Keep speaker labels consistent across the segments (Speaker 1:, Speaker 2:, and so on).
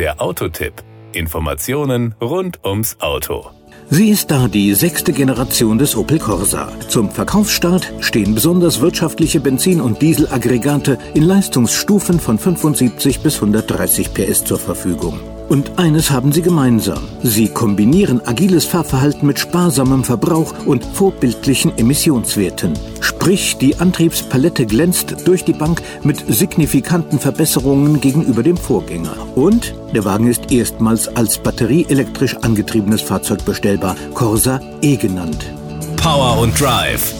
Speaker 1: Der Autotipp. Informationen rund ums Auto.
Speaker 2: Sie ist da, die sechste Generation des Opel Corsa. Zum Verkaufsstart stehen besonders wirtschaftliche Benzin- und Dieselaggregate in Leistungsstufen von 75 bis 130 PS zur Verfügung. Und eines haben sie gemeinsam. Sie kombinieren agiles Fahrverhalten mit sparsamem Verbrauch und vorbildlichen Emissionswerten. Sprich, die Antriebspalette glänzt durch die Bank mit signifikanten Verbesserungen gegenüber dem Vorgänger. Und der Wagen ist erstmals als batterieelektrisch angetriebenes Fahrzeug bestellbar, Corsa E genannt.
Speaker 1: Power und Drive.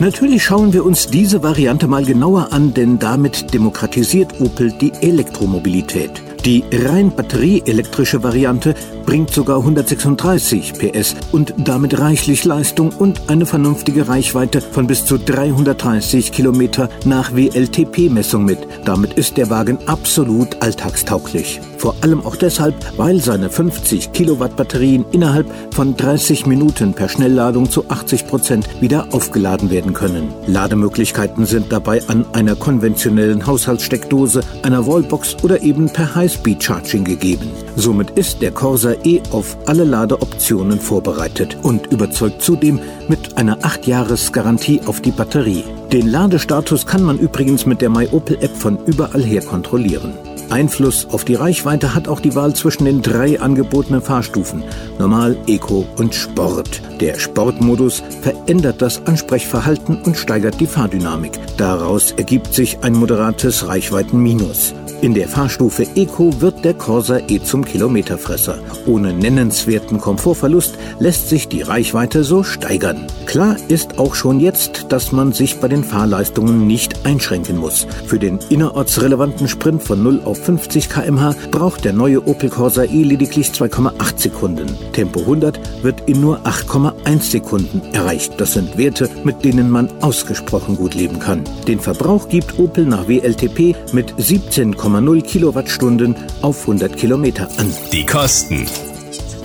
Speaker 2: Natürlich schauen wir uns diese Variante mal genauer an, denn damit demokratisiert Opel die Elektromobilität. Die rein batterieelektrische Variante bringt sogar 136 PS und damit reichlich Leistung und eine vernünftige Reichweite von bis zu 330 Kilometer nach WLTP-Messung mit. Damit ist der Wagen absolut alltagstauglich. Vor allem auch deshalb, weil seine 50 Kilowatt Batterien innerhalb von 30 Minuten per Schnellladung zu 80 Prozent wieder aufgeladen werden können. Lademöglichkeiten sind dabei an einer konventionellen Haushaltssteckdose, einer Wallbox oder eben per Highspeed Charging gegeben. Somit ist der Corsa E auf alle Ladeoptionen vorbereitet und überzeugt zudem mit einer 8-Jahres-Garantie auf die Batterie. Den Ladestatus kann man übrigens mit der MyOpel-App von überall her kontrollieren. Einfluss auf die Reichweite hat auch die Wahl zwischen den drei angebotenen Fahrstufen Normal, Eco und Sport. Der Sportmodus verändert das Ansprechverhalten und steigert die Fahrdynamik. Daraus ergibt sich ein moderates Reichweitenminus. In der Fahrstufe Eco wird der Corsa E zum Kilometerfresser. Ohne nennenswerten Komfortverlust lässt sich die Reichweite so steigern. Klar ist auch schon jetzt, dass man sich bei den Fahrleistungen nicht einschränken muss. Für den innerortsrelevanten Sprint von 0 auf 50 km/h braucht der neue Opel Corsa E lediglich 2,8 Sekunden. Tempo 100 wird in nur 8,1 Sekunden erreicht. Das sind Werte, mit denen man ausgesprochen gut leben kann. Den Verbrauch gibt Opel nach WLTP mit 17,0 Kilowattstunden auf 100 Kilometer an.
Speaker 1: Die Kosten.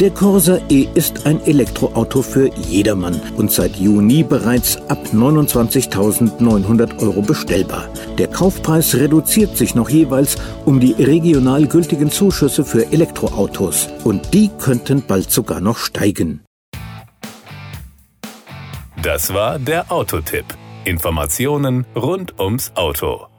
Speaker 2: Der Corsa E ist ein Elektroauto für jedermann und seit Juni bereits ab 29.900 Euro bestellbar. Der Kaufpreis reduziert sich noch jeweils um die regional gültigen Zuschüsse für Elektroautos und die könnten bald sogar noch steigen.
Speaker 1: Das war der Autotipp. Informationen rund ums Auto.